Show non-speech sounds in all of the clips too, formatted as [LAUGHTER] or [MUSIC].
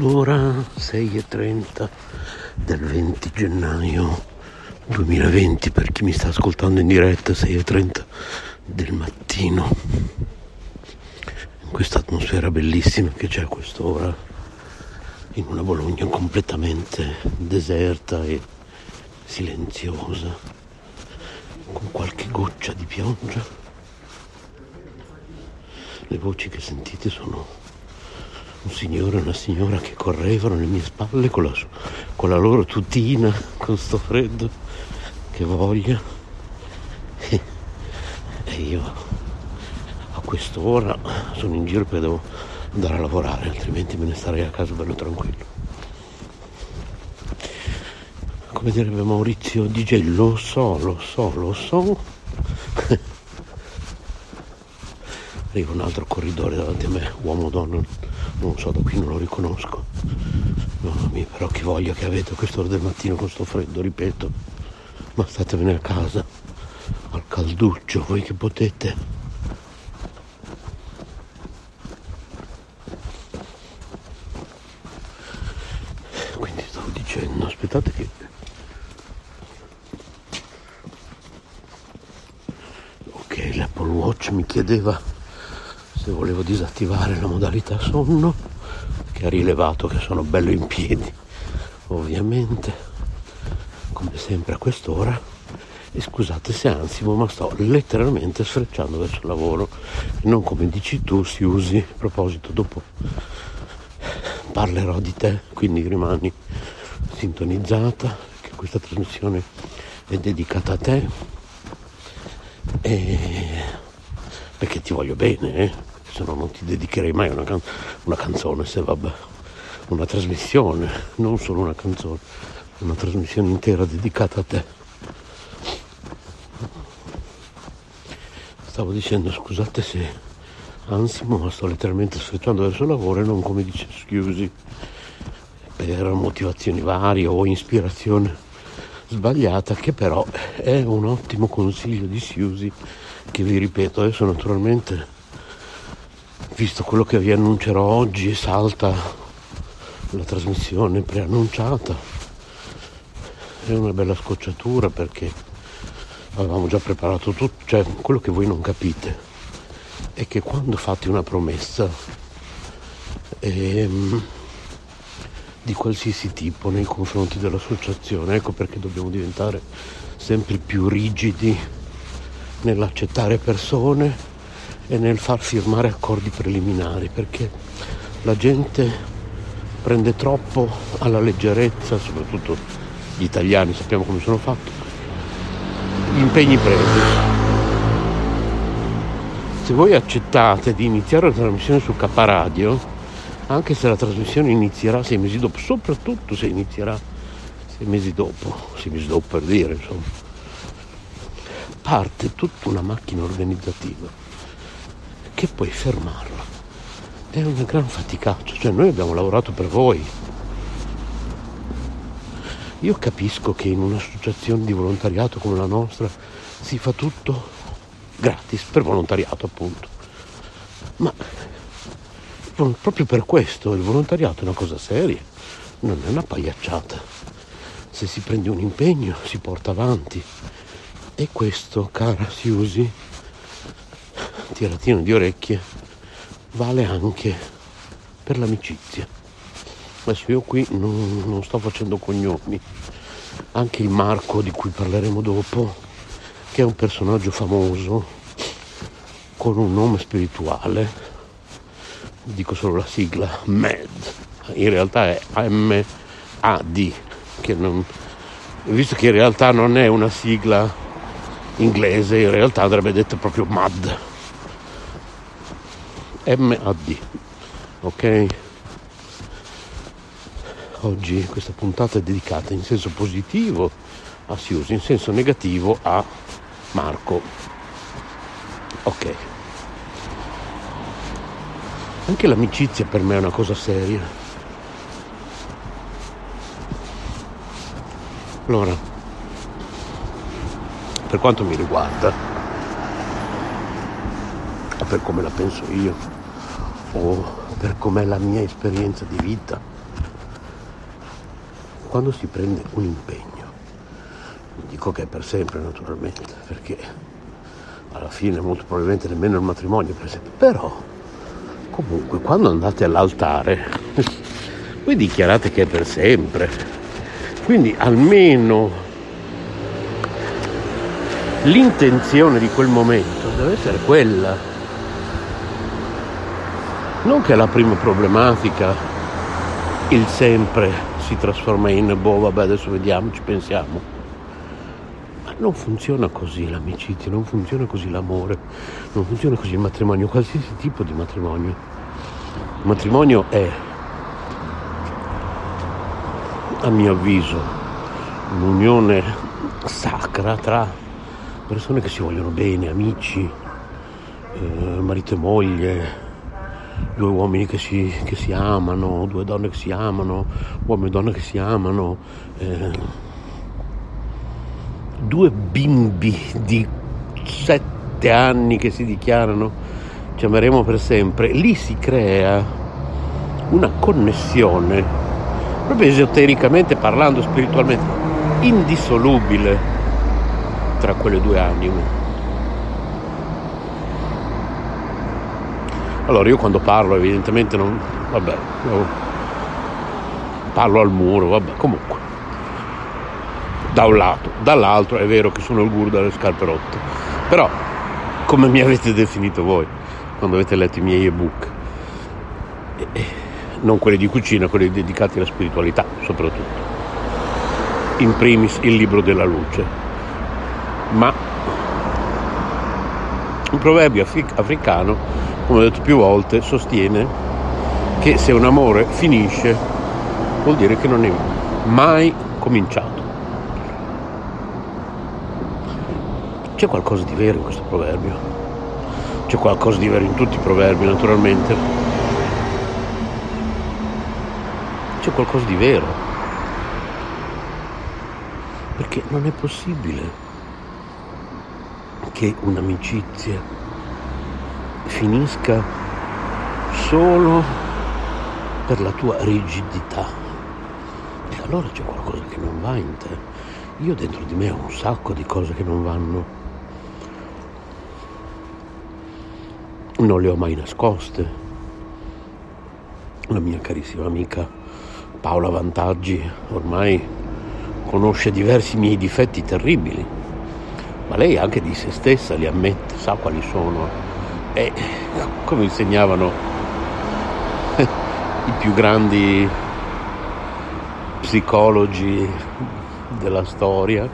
Allora, 6.30 del 20 gennaio 2020, per chi mi sta ascoltando in diretta, 6.30 del mattino, in questa atmosfera bellissima che c'è a quest'ora, in una Bologna completamente deserta e silenziosa, con qualche goccia di pioggia. Le voci che sentite sono un signore e una signora che correvano alle mie spalle con la, con la loro tutina, con sto freddo, che voglia. E, io a quest'ora sono in giro perché devo andare a lavorare, altrimenti me ne starei a casa bello tranquillo. Come direbbe Maurizio DJ, lo so, lo so, lo so. Arriva un altro corridore davanti a me, uomo o donna non so da qui non lo riconosco. Mamma mia però che voglia che avete a quest'ora del mattino con sto freddo ripeto. Ma statevene a casa al calduccio voi che potete. Quindi stavo dicendo aspettate che ok l'Apple Watch mi chiedeva se volevo disattivare la modalità sonno che ha rilevato che sono bello in piedi. Ovviamente come sempre a quest'ora e scusate se ansimo ma sto letteralmente sfrecciando verso il lavoro. Non come dici tu si usi. A proposito dopo parlerò di te quindi rimani sintonizzata che questa trasmissione è dedicata a te. E perché ti voglio bene eh? Se no non ti dedicherei mai una, can- una canzone, se vabbè, una trasmissione, non solo una canzone, una trasmissione intera dedicata a te. Stavo dicendo scusate se ansimo, ma sto letteralmente sfrecciando verso il lavoro e non come dice scusi per motivazioni varie o ispirazione sbagliata che però è un ottimo consiglio di Siusi che vi ripeto adesso naturalmente visto quello che vi annuncerò oggi salta la trasmissione preannunciata è una bella scocciatura perché avevamo già preparato tutto cioè quello che voi non capite è che quando fate una promessa ehm, di qualsiasi tipo nei confronti dell'associazione. Ecco perché dobbiamo diventare sempre più rigidi nell'accettare persone e nel far firmare accordi preliminari, perché la gente prende troppo alla leggerezza, soprattutto gli italiani sappiamo come sono fatti, gli impegni presi. Se voi accettate di iniziare la trasmissione su K Radio, anche se la trasmissione inizierà sei mesi dopo, soprattutto se inizierà sei mesi dopo, sei mesi dopo per dire, insomma, parte tutta una macchina organizzativa che puoi fermarla. È una gran faticaccia, cioè noi abbiamo lavorato per voi. Io capisco che in un'associazione di volontariato come la nostra si fa tutto gratis, per volontariato appunto. Ma proprio per questo il volontariato è una cosa seria, non è una pagliacciata. Se si prende un impegno si porta avanti. E questo, cara Siusi, tiratino di orecchie, vale anche per l'amicizia. Adesso io qui non, non sto facendo cognomi. Anche il Marco di cui parleremo dopo, che è un personaggio famoso, con un nome spirituale, dico solo la sigla MED, in realtà è M-A-D, che non, visto che in realtà non è una sigla inglese, in realtà andrebbe detto proprio MAD. M-A-D, ok? Oggi questa puntata è dedicata in senso positivo a Siusi, in senso negativo a Marco. Ok. Anche l'amicizia per me è una cosa seria. Allora, per quanto mi riguarda, per come la penso io, o per com'è la mia esperienza di vita, quando si prende un impegno, dico che è per sempre naturalmente, perché alla fine molto probabilmente nemmeno il matrimonio per esempio, però Comunque, quando andate all'altare, [LAUGHS] voi dichiarate che è per sempre. Quindi almeno l'intenzione di quel momento deve essere quella. Non che la prima problematica, il sempre, si trasforma in boh, vabbè, adesso vediamo, ci pensiamo. Ma non funziona così l'amicizia, non funziona così l'amore, non funziona così il matrimonio, qualsiasi tipo di matrimonio. Il matrimonio è, a mio avviso, un'unione sacra tra persone che si vogliono bene, amici, eh, marito e moglie, due uomini che si, che si, amano, due donne che si amano, uomini e donne che si amano, eh, due bimbi di sette anni che si dichiarano ci ameremo per sempre, lì si crea una connessione, proprio esotericamente parlando, spiritualmente, indissolubile tra quelle due anime. Allora io quando parlo evidentemente non... vabbè, parlo al muro, vabbè, comunque. Da un lato, dall'altro è vero che sono il guru dalle scarpe rotte, però come mi avete definito voi quando avete letto i miei ebook. Non quelli di cucina, quelli dedicati alla spiritualità soprattutto. In primis il libro della luce. Ma un proverbio africano, come ho detto più volte, sostiene che se un amore finisce vuol dire che non è mai cominciato. C'è qualcosa di vero in questo proverbio? C'è qualcosa di vero in tutti i proverbi, naturalmente. C'è qualcosa di vero. Perché non è possibile che un'amicizia finisca solo per la tua rigidità. E allora c'è qualcosa che non va in te. Io dentro di me ho un sacco di cose che non vanno. Non le ho mai nascoste. La mia carissima amica Paola Vantaggi ormai conosce diversi miei difetti terribili, ma lei anche di se stessa li ammette, sa quali sono. E come insegnavano [LAUGHS] i più grandi psicologi della storia,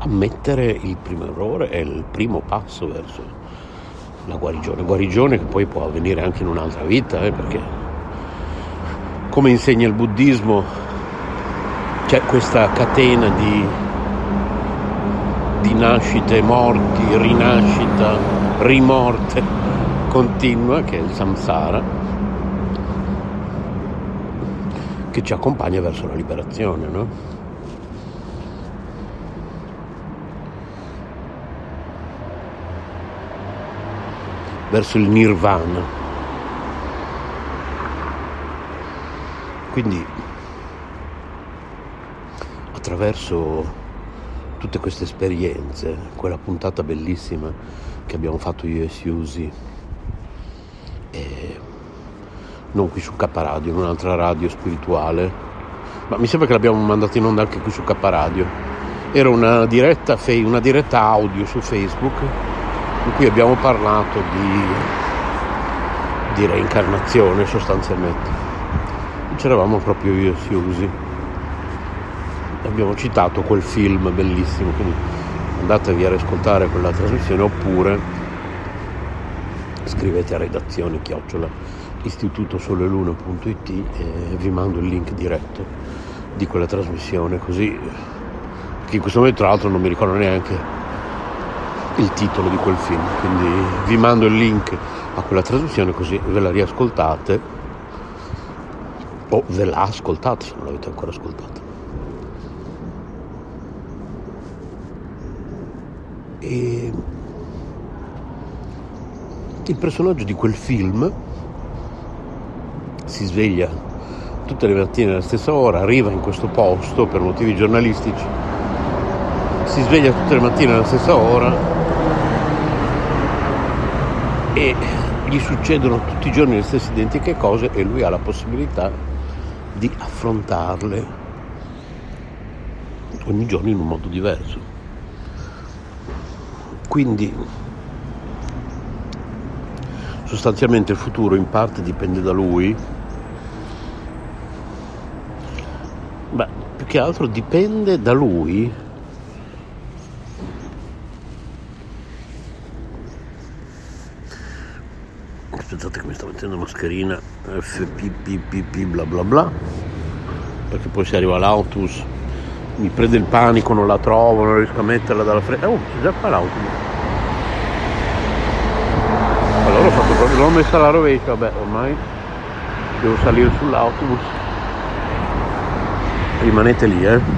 ammettere il primo errore è il primo passo verso la guarigione, guarigione che poi può avvenire anche in un'altra vita, eh, perché come insegna il buddismo c'è questa catena di, di nascite, morti, rinascita, rimorte [LAUGHS] continua che è il samsara che ci accompagna verso la liberazione, no? verso il nirvana. Quindi attraverso tutte queste esperienze, quella puntata bellissima che abbiamo fatto io e Siusi, e non qui su K Radio, in un'altra radio spirituale, ma mi sembra che l'abbiamo mandata in onda anche qui su K Radio. Era una diretta, una diretta audio su Facebook in cui abbiamo parlato di, di reincarnazione sostanzialmente. C'eravamo proprio io e Siusi. Abbiamo citato quel film bellissimo, quindi andatevi a riascoltare quella trasmissione oppure scrivete a redazione chiocciola istitutosoleluna.it e vi mando il link diretto di quella trasmissione così che in questo momento tra l'altro non mi ricordo neanche il titolo di quel film, quindi vi mando il link a quella traduzione così ve la riascoltate o ve la ascoltate se non l'avete ancora ascoltata. E il personaggio di quel film si sveglia tutte le mattine alla stessa ora, arriva in questo posto per motivi giornalistici, si sveglia tutte le mattine alla stessa ora e gli succedono tutti i giorni le stesse identiche cose e lui ha la possibilità di affrontarle ogni giorno in un modo diverso. Quindi sostanzialmente il futuro in parte dipende da lui, ma più che altro dipende da lui. Aspettate che mi sto mettendo mascherina FPPPP bla bla bla. Perché poi si arriva all'autobus mi prende il panico non la trovo non riesco a metterla dalla fretta oh c'è già qua l'autobus allora ho fatto proprio l'ho messa alla rovescia vabbè ormai devo salire sull'autobus. Rimanete lì eh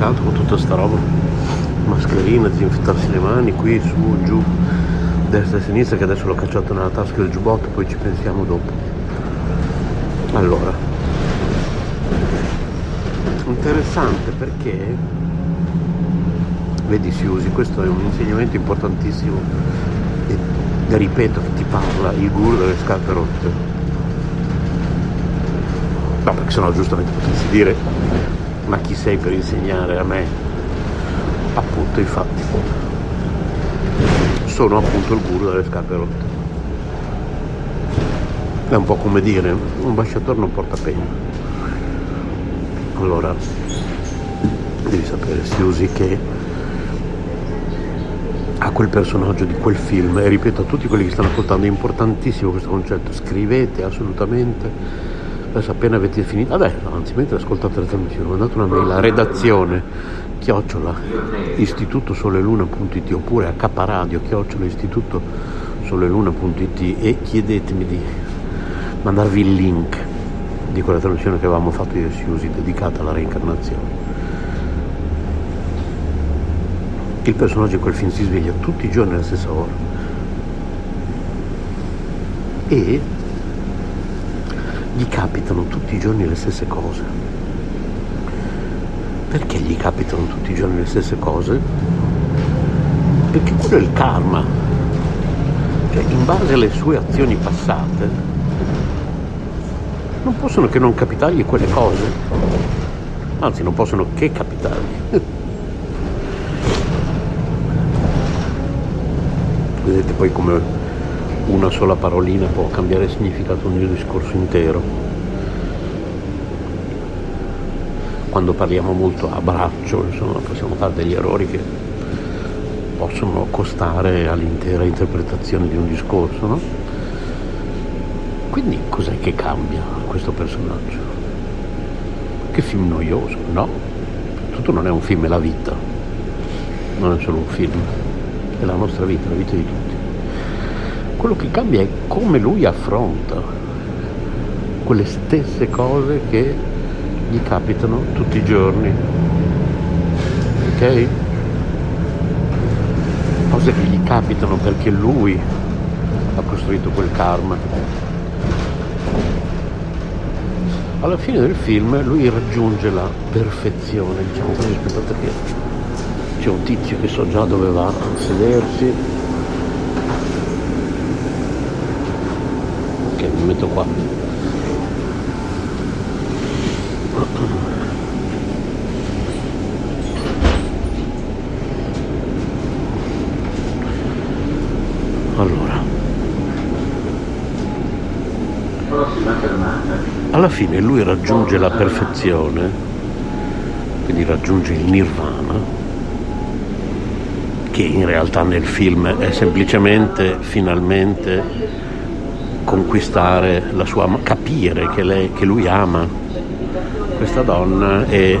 complicato con tutta sta roba. Mascherina, disinfettarsi le mani qui, su, giù destra e sinistra che adesso l'ho cacciato nella tasca del giubbotto poi ci pensiamo dopo. Allora. Interessante perché vedi si usi questo è un insegnamento importantissimo e ripeto che ti parla il guru delle scarpe rotte. No, perché sennò giustamente potresti dire, ma chi sei per insegnare a me? Appunto, infatti, sono appunto il guru delle scarpe rotte. È un po' come dire, un ambasciatore non porta pena. Allora, devi sapere, si usi che a quel personaggio di quel film, e ripeto a tutti quelli che stanno ascoltando, è importantissimo questo concetto, scrivete assolutamente, adesso appena avete finito, vabbè, anzi mentre ascoltate la trasmissione, mandate una mail a redazione chiocciola istituto soleluna.it oppure a caparadio chiocciola istituto soleluna.it e chiedetemi di mandarvi il link di quella trasmissione che avevamo fatto io e Siusi dedicata alla reincarnazione. Il personaggio di quel film si sveglia tutti i giorni alla stessa ora e gli capitano tutti i giorni le stesse cose. Perché gli capitano tutti i giorni le stesse cose? Perché quello è il karma. Cioè, in base alle sue azioni passate, non possono che non capitargli quelle cose. Anzi, non possono che capitargli. [LAUGHS] Vedete poi come una sola parolina può cambiare significato di un discorso intero. Quando parliamo molto a braccio, insomma, possiamo fare degli errori che possono costare all'intera interpretazione di un discorso, no? Quindi cos'è che cambia questo personaggio? Che film noioso, no? Tutto non è un film, è la vita. Non è solo un film, è la nostra vita, la vita di tutti. Quello che cambia è come lui affronta quelle stesse cose che gli capitano tutti i giorni. Ok? Cose che gli capitano perché lui ha costruito quel karma. Alla fine del film lui raggiunge la perfezione, diciamo così, aspettate che c'è un tizio che so già dove va a sedersi. Mi metto qua. Allora. Alla fine lui raggiunge la perfezione, quindi raggiunge il nirvana, che in realtà nel film è semplicemente finalmente conquistare la sua capire che, lei, che lui ama questa donna e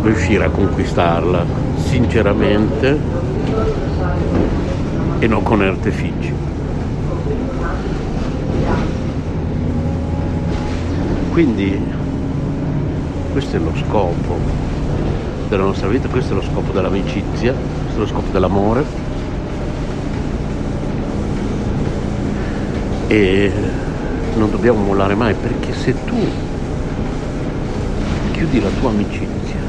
riuscire a conquistarla sinceramente e non con artifici. Quindi questo è lo scopo della nostra vita, questo è lo scopo dell'amicizia, questo è lo scopo dell'amore. E non dobbiamo mollare mai perché se tu chiudi la tua amicizia,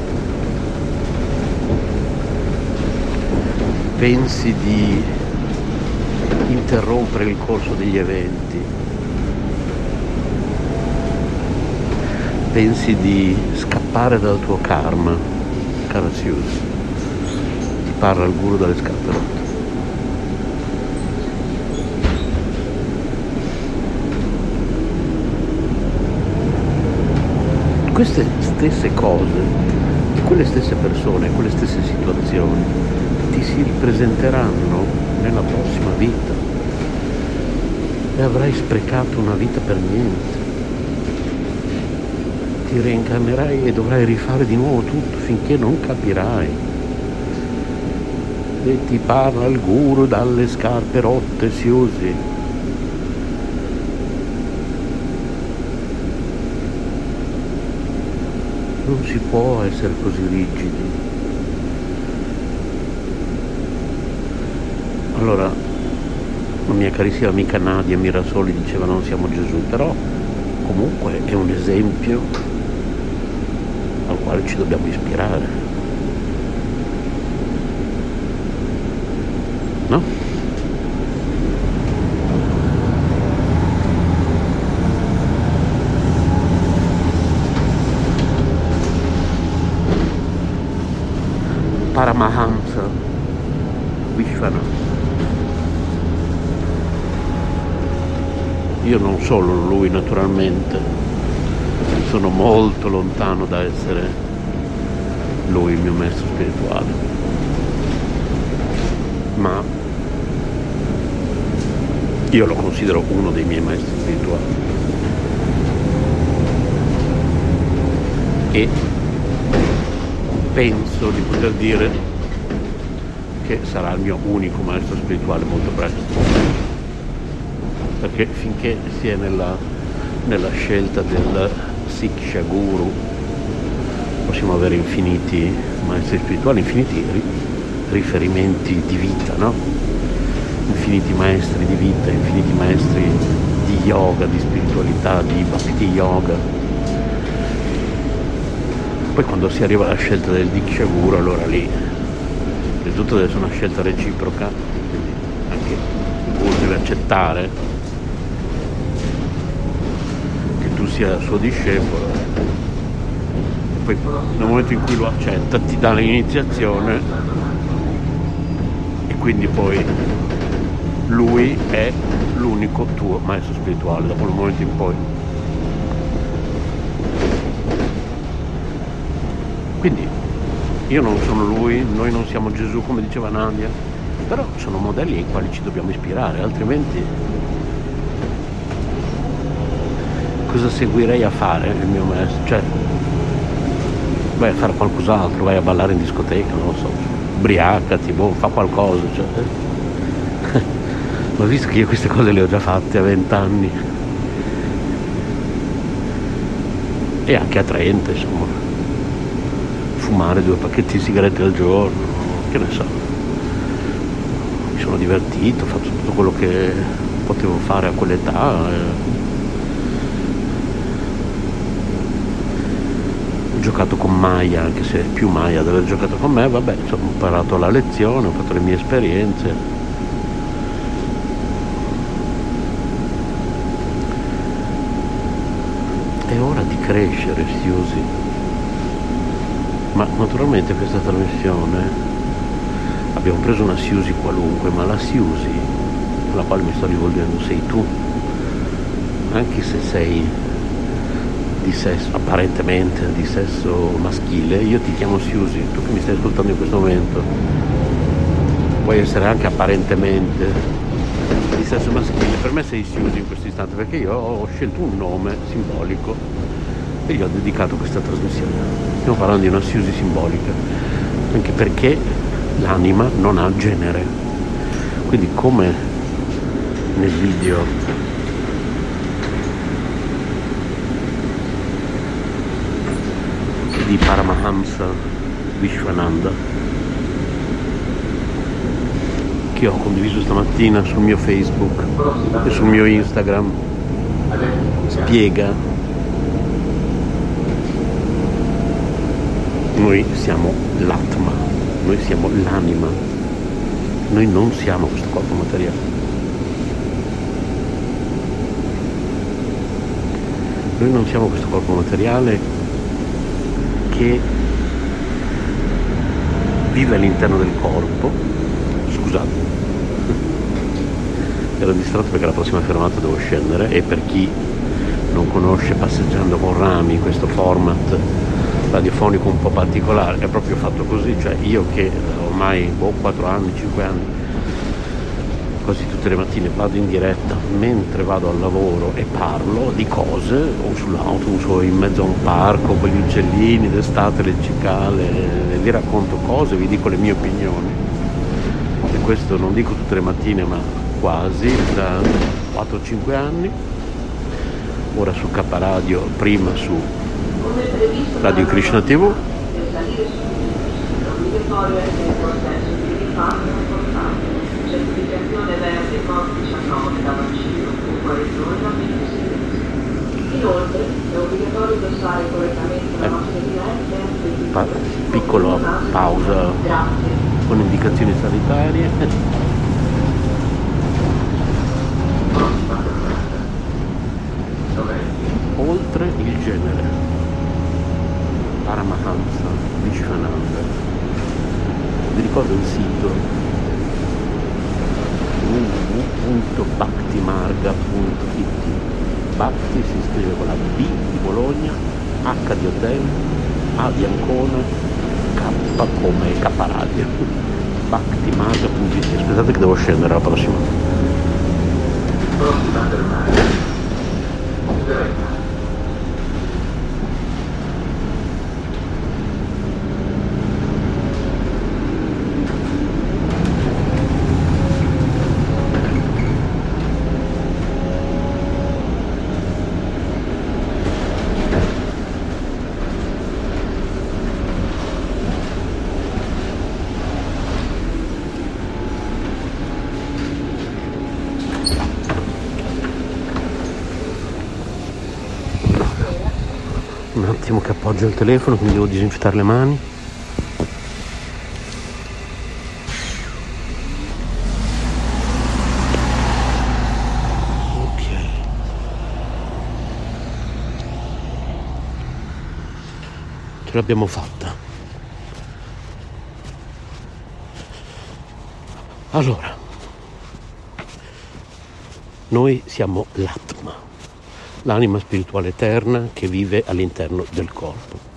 pensi di interrompere il corso degli eventi, pensi di scappare dal tuo karma, cara Sius, ti parla il guru dalle scarpe Queste stesse cose, quelle stesse persone, quelle stesse situazioni ti si ripresenteranno nella prossima vita e avrai sprecato una vita per niente ti reincarnerai e dovrai rifare di nuovo tutto finché non capirai. E ti parla il guru dalle scarpe rotte si usi. Non si può essere così rigidi. Allora, la mia carissima amica Nadia Mirasoli diceva non siamo Gesù, però comunque è un esempio al quale ci dobbiamo ispirare. Paramahamsa Vishwanatha. Io non solo lui naturalmente, sono molto lontano da essere lui il mio maestro spirituale, ma io lo considero uno dei miei maestri spirituali. E penso di poter dire che sarà il mio unico maestro spirituale molto presto perché finché si è nella, nella scelta del Siksha Guru possiamo avere infiniti maestri spirituali, infiniti riferimenti di vita, no? infiniti maestri di vita, infiniti maestri di yoga, di spiritualità, di bhakti yoga. Poi quando si arriva alla scelta del Diksha Guru, allora lì il tutto deve essere una scelta reciproca, quindi anche il deve accettare che tu sia suo discepolo. E poi nel momento in cui lo accetta ti dà l'iniziazione e quindi poi lui è l'unico tuo maestro spirituale da quel momento in poi. Quindi io non sono lui, noi non siamo Gesù come diceva Nadia, però sono modelli ai quali ci dobbiamo ispirare, altrimenti cosa seguirei a fare il mio maestro? Cioè, vai a fare qualcos'altro, vai a ballare in discoteca, non lo so, ubriacati, boh, fa qualcosa, cioè. [LAUGHS] ma visto che io queste cose le ho già fatte a 20 anni e anche a 30 insomma fumare due pacchetti di sigarette al giorno che ne so. Mi sono divertito ho fatto tutto quello che potevo fare a quell'età ho giocato con Maya anche se più Maya ad aver giocato con me vabbè insomma ho imparato la lezione ho fatto le mie esperienze. È ora di crescere, Siusi. Ma naturalmente questa trasmissione abbiamo preso una Siusi qualunque, ma la Siusi alla quale mi sto rivolgendo sei tu. Anche se sei di sesso, apparentemente di sesso maschile, io ti chiamo Siusi, tu che mi stai ascoltando in questo momento. Puoi essere anche apparentemente di sesso maschile, per me sei Siusi in questo istante perché io ho scelto un nome simbolico e gli ho dedicato questa trasmissione. Stiamo parlando di una Siusi simbolica, anche perché l'anima non ha genere. Quindi come nel video di Paramahamsa Vishwananda che ho condiviso stamattina sul mio Facebook e sul mio Instagram spiega noi siamo l'atma, noi siamo l'anima, noi non siamo questo corpo materiale. Noi non siamo questo corpo materiale che vive all'interno del corpo. Scusate, [LAUGHS] ero distratto perché la prossima fermata devo scendere e per chi non conosce passeggiando con rami questo format radiofonico un po' particolare è proprio fatto così cioè io che ormai boh, 4 anni 5 anni quasi tutte le mattine vado in diretta mentre vado al lavoro e parlo di cose o sull'autobus o in mezzo a un parco con gli uccellini d'estate le cicale vi racconto cose vi dico le mie opinioni. E questo non dico tutte le mattine ma quasi da 4-5 anni. Ora su K Radio prima su Radio Krishna TV Inoltre è obbligatorio indossare correttamente la maschera di pa- piccola pausa con indicazioni sanitarie [LAUGHS] oltre il genere Paramahamsa Vishwananda vi ricordo il sito? www.bhaktimarga.it Bhakti si scrive con la B di Bologna, H di Hotel, A di Ancona, K come K Radio. [LAUGHS] Bhaktimarga.it Scusate che devo scendere alla prossima. Un attimo che appoggio il telefono, quindi devo disinfettare le mani. Ok. Ce l'abbiamo fatta. Allora, noi siamo l'Atma l'anima spirituale eterna che vive all'interno del corpo.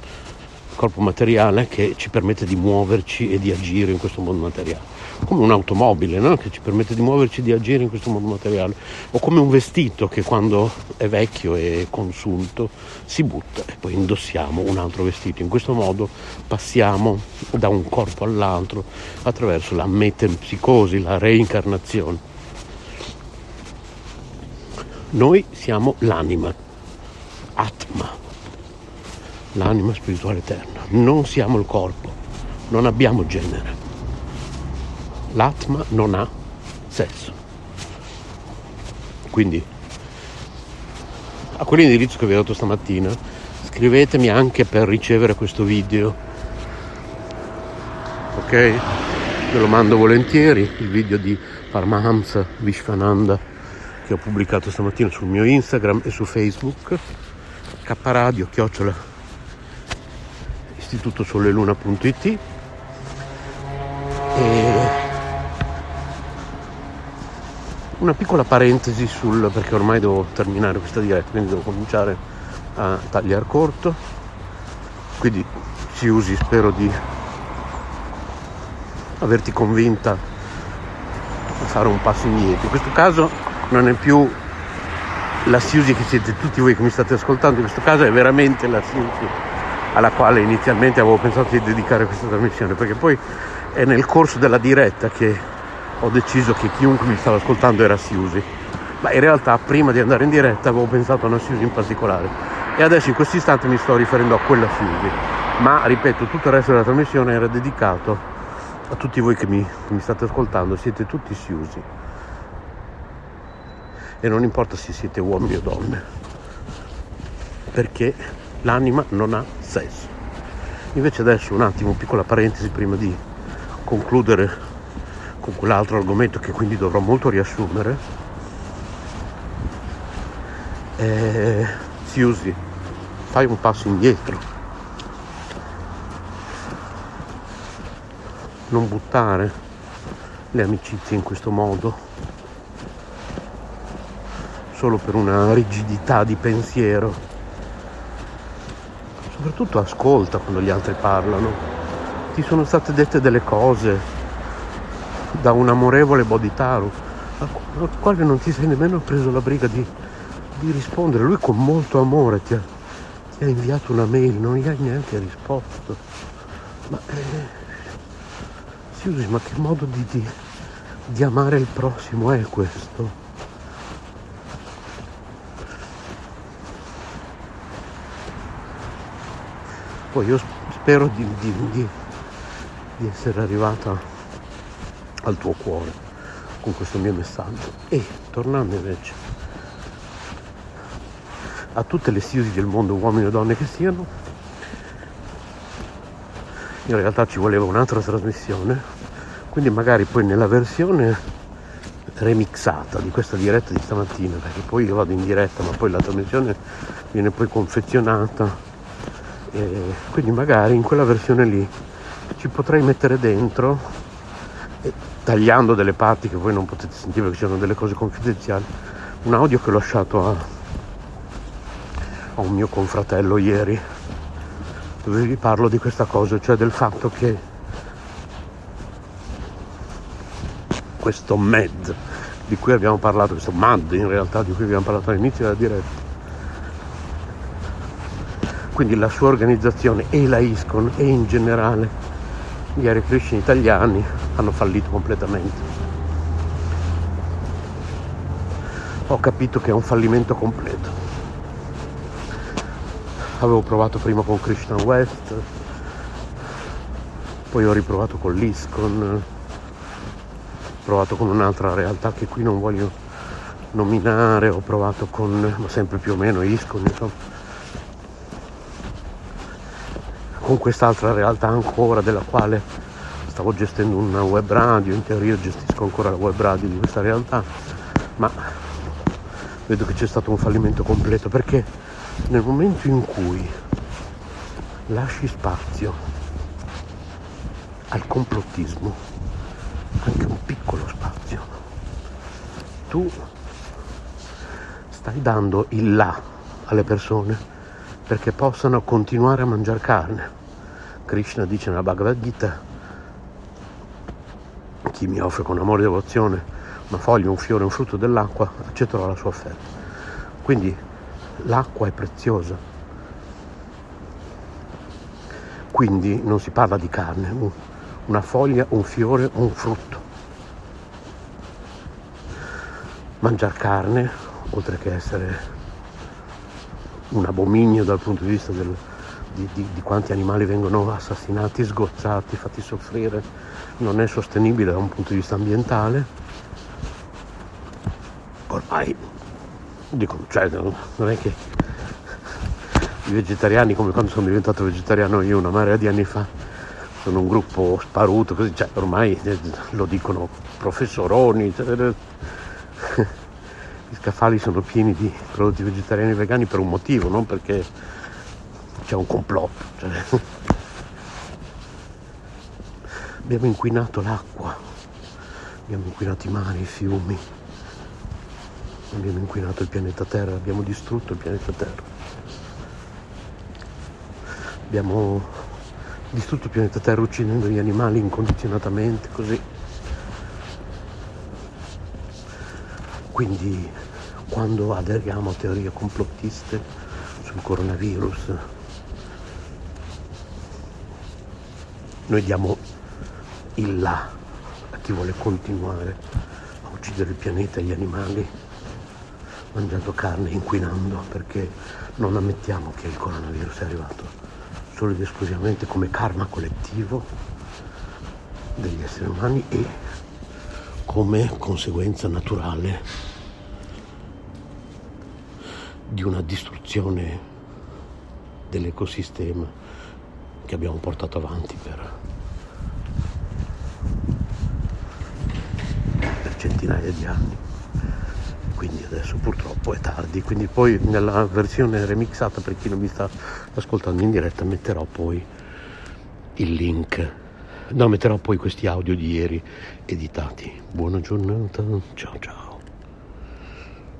Il corpo materiale che ci permette di muoverci e di agire in questo mondo materiale. Come un'automobile no? che ci permette di muoverci e di agire in questo mondo materiale. O come un vestito che quando è vecchio e consunto si butta e poi indossiamo un altro vestito. In questo modo passiamo da un corpo all'altro attraverso la metempsicosi, la reincarnazione. Noi siamo l'anima, Atma, l'anima spirituale eterna. Non siamo il corpo, non abbiamo genere. L'Atma non ha sesso. Quindi, a quell'indirizzo che vi ho dato stamattina, scrivetemi anche per ricevere questo video. Ok? Ve lo mando volentieri, il video di Paramahamsa Vishwananda che ho pubblicato stamattina sul mio Instagram e su Facebook, kradio, chiocciola, istitutosoleluna.it e una piccola parentesi sul, perché ormai devo terminare questa diretta, quindi devo cominciare a tagliare corto, quindi si usi, spero di averti convinta a fare un passo indietro. In questo caso non è più la Siusi che siete tutti voi che mi state ascoltando, in questo caso è veramente la Siusi alla quale inizialmente avevo pensato di dedicare questa trasmissione, perché poi è nel corso della diretta che ho deciso che chiunque mi stava ascoltando era Siusi. Ma in realtà prima di andare in diretta avevo pensato a una Siusi in particolare. E adesso in questo istante mi sto riferendo a quella Siusi. Ma ripeto, tutto il resto della trasmissione era dedicato a tutti voi che mi, che mi state ascoltando, siete tutti Siusi e non importa se siete uomini o donne, perché l'anima non ha sesso. Invece adesso un attimo, piccola parentesi prima di concludere con quell'altro argomento che quindi dovrò molto riassumere. Eh, fai un passo indietro. Non buttare le amicizie in questo modo solo per una rigidità di pensiero. Soprattutto ascolta quando gli altri parlano. Ti sono state dette delle cose da un amorevole Bodhitaru al quale non ti sei nemmeno preso la briga di, di rispondere. Lui con molto amore ti ha, ti ha, inviato una mail, non gli hai neanche risposto. Ma, eh, Siusi, ma che modo di, di, di amare il prossimo è questo? Poi io spero di, di, di, di essere arrivata al tuo cuore con questo mio messaggio. E tornando invece a tutte le siusi del mondo, uomini o donne che siano, in realtà ci voleva un'altra trasmissione, quindi magari poi nella versione remixata di questa diretta di stamattina, perché poi io vado in diretta, ma poi la trasmissione viene poi confezionata e quindi magari in quella versione lì ci potrei mettere dentro, tagliando delle parti che voi non potete sentire perché ci sono delle cose confidenziali, un audio che ho lasciato a, a un mio confratello ieri, dove vi parlo di questa cosa, cioè del fatto che questo MED di cui abbiamo parlato, questo MAD in realtà di cui abbiamo parlato all'inizio della diretta, quindi la sua organizzazione e la ISCON e in generale gli Krishna italiani hanno fallito completamente. Ho capito che è un fallimento completo. Avevo provato prima con Krishna West, poi ho riprovato con l'ISCON, ho provato con un'altra realtà che qui non voglio nominare, ho provato con, ma sempre più o meno ISCON, insomma con quest'altra realtà ancora della quale stavo gestendo una web radio, in teoria gestisco ancora la web radio di questa realtà, ma vedo che c'è stato un fallimento completo perché nel momento in cui lasci spazio al complottismo, anche un piccolo spazio, tu stai dando il là alle persone perché possano continuare a mangiare carne Krishna dice nella Bhagavad Gita, chi mi offre con amore e devozione una foglia, un fiore, un frutto dell'acqua, accetterò la sua offerta. Quindi l'acqua è preziosa. Quindi non si parla di carne, una foglia, un fiore, un frutto. Mangiare carne, oltre che essere un abominio dal punto di vista del, di, di, di, quanti animali vengono assassinati, sgozzati, fatti soffrire, non è sostenibile da un punto di vista ambientale. Ormai, dico, cioè, non è che i vegetariani, come quando sono diventato vegetariano io una marea di anni fa, sono un gruppo sparuto, così, cioè, ormai eh, lo dicono professoroni. Cioè, gli scaffali sono pieni di prodotti vegetariani e vegani per un motivo, non perché c'è un complotto. Cioè. Abbiamo inquinato l'acqua, abbiamo inquinato i mari, i fiumi, abbiamo inquinato il pianeta Terra, abbiamo distrutto il pianeta Terra. Abbiamo distrutto il pianeta Terra uccidendo gli animali incondizionatamente, così. Quindi quando aderiamo a teorie complottiste sul coronavirus, Noi diamo il là a chi vuole continuare a uccidere il pianeta e gli animali mangiando carne, inquinando, perché non ammettiamo che il coronavirus è arrivato solo ed esclusivamente come karma collettivo degli esseri umani e come conseguenza naturale di una distruzione dell'ecosistema che abbiamo portato avanti per centinaia di anni. Quindi adesso purtroppo è tardi, quindi poi nella versione remixata per chi non mi sta ascoltando in diretta metterò poi il link. No, metterò poi questi audio di ieri editati. Buona giornata, ciao ciao.